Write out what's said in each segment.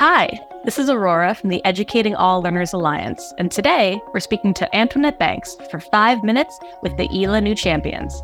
Hi, this is Aurora from the Educating All Learners Alliance, and today we're speaking to Antoinette Banks for five minutes with the EALA New Champions.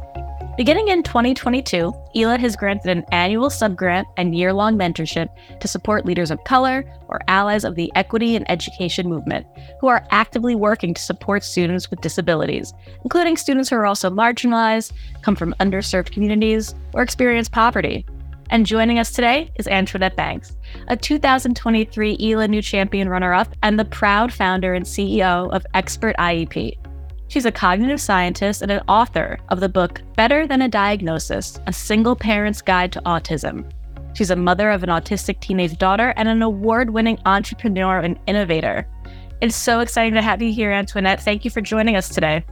Beginning in 2022, EALA has granted an annual subgrant and year long mentorship to support leaders of color or allies of the equity and education movement who are actively working to support students with disabilities, including students who are also marginalized, come from underserved communities, or experience poverty. And joining us today is Antoinette Banks, a 2023 EALA New Champion runner up and the proud founder and CEO of Expert IEP. She's a cognitive scientist and an author of the book Better Than a Diagnosis A Single Parent's Guide to Autism. She's a mother of an autistic teenage daughter and an award winning entrepreneur and innovator. It's so exciting to have you here, Antoinette. Thank you for joining us today.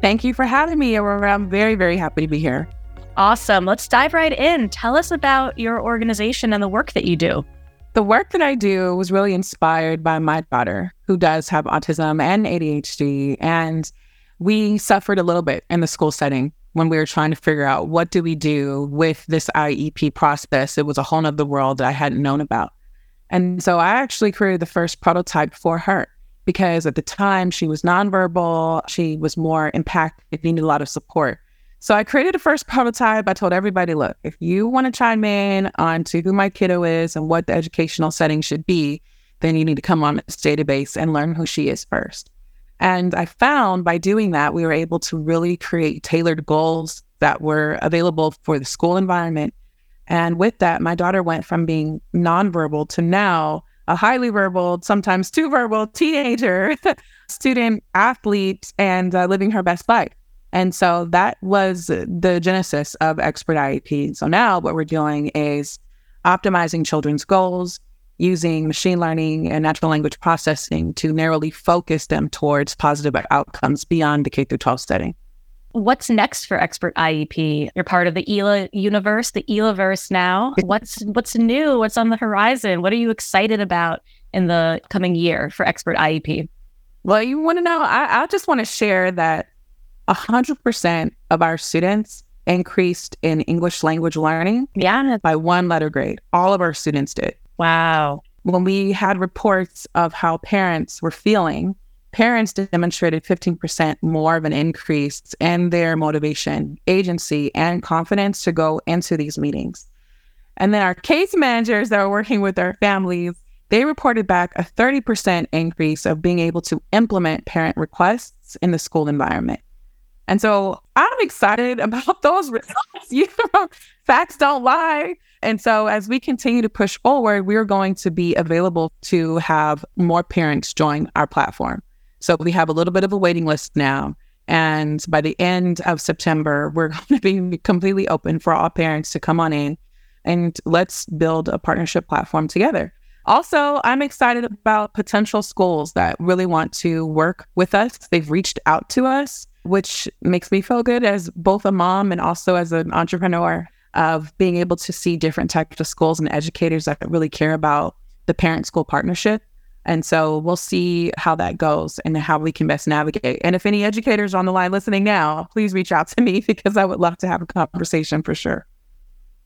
Thank you for having me. I'm very, very happy to be here. Awesome. Let's dive right in. Tell us about your organization and the work that you do. The work that I do was really inspired by my daughter, who does have autism and ADHD. And we suffered a little bit in the school setting when we were trying to figure out what do we do with this IEP process. It was a whole nother world that I hadn't known about. And so I actually created the first prototype for her because at the time she was nonverbal, she was more impacted, needed a lot of support. So I created a first prototype. I told everybody, look, if you want to chime in on to who my kiddo is and what the educational setting should be, then you need to come on this database and learn who she is first. And I found by doing that, we were able to really create tailored goals that were available for the school environment. And with that, my daughter went from being nonverbal to now a highly verbal, sometimes too verbal teenager, student, athlete, and uh, living her best life. And so that was the genesis of Expert IEP. So now what we're doing is optimizing children's goals using machine learning and natural language processing to narrowly focus them towards positive outcomes beyond the K through 12 setting. What's next for Expert IEP? You're part of the EALA universe, the EALAverse now. What's what's new? What's on the horizon? What are you excited about in the coming year for Expert IEP? Well, you want to know? I, I just want to share that 100% of our students increased in English language learning yeah. by one letter grade. All of our students did. Wow. When we had reports of how parents were feeling, parents demonstrated 15% more of an increase in their motivation, agency, and confidence to go into these meetings. And then our case managers that were working with their families, they reported back a 30% increase of being able to implement parent requests in the school environment. And so I'm excited about those results. you know, facts don't lie. And so as we continue to push forward, we're going to be available to have more parents join our platform. So we have a little bit of a waiting list now. And by the end of September, we're going to be completely open for all parents to come on in and let's build a partnership platform together. Also, I'm excited about potential schools that really want to work with us. They've reached out to us which makes me feel good as both a mom and also as an entrepreneur of being able to see different types of schools and educators that really care about the parent school partnership. And so we'll see how that goes and how we can best navigate. And if any educators on the line listening now, please reach out to me because I would love to have a conversation for sure.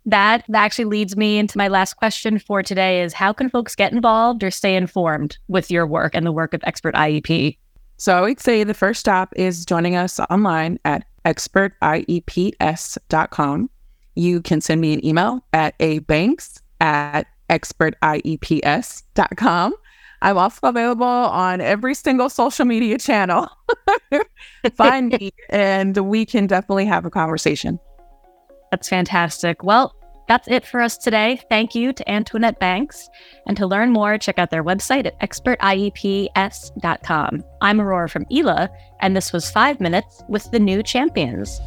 That actually leads me into my last question for today is how can folks get involved or stay informed with your work and the work of Expert IEP? So I would say the first stop is joining us online at expertieps.com. You can send me an email at abanks at expertieps.com. I'm also available on every single social media channel. Find me and we can definitely have a conversation. That's fantastic. Well, that's it for us today. Thank you to Antoinette Banks. And to learn more, check out their website at expertieps.com. I'm Aurora from EALA, and this was Five Minutes with the New Champions.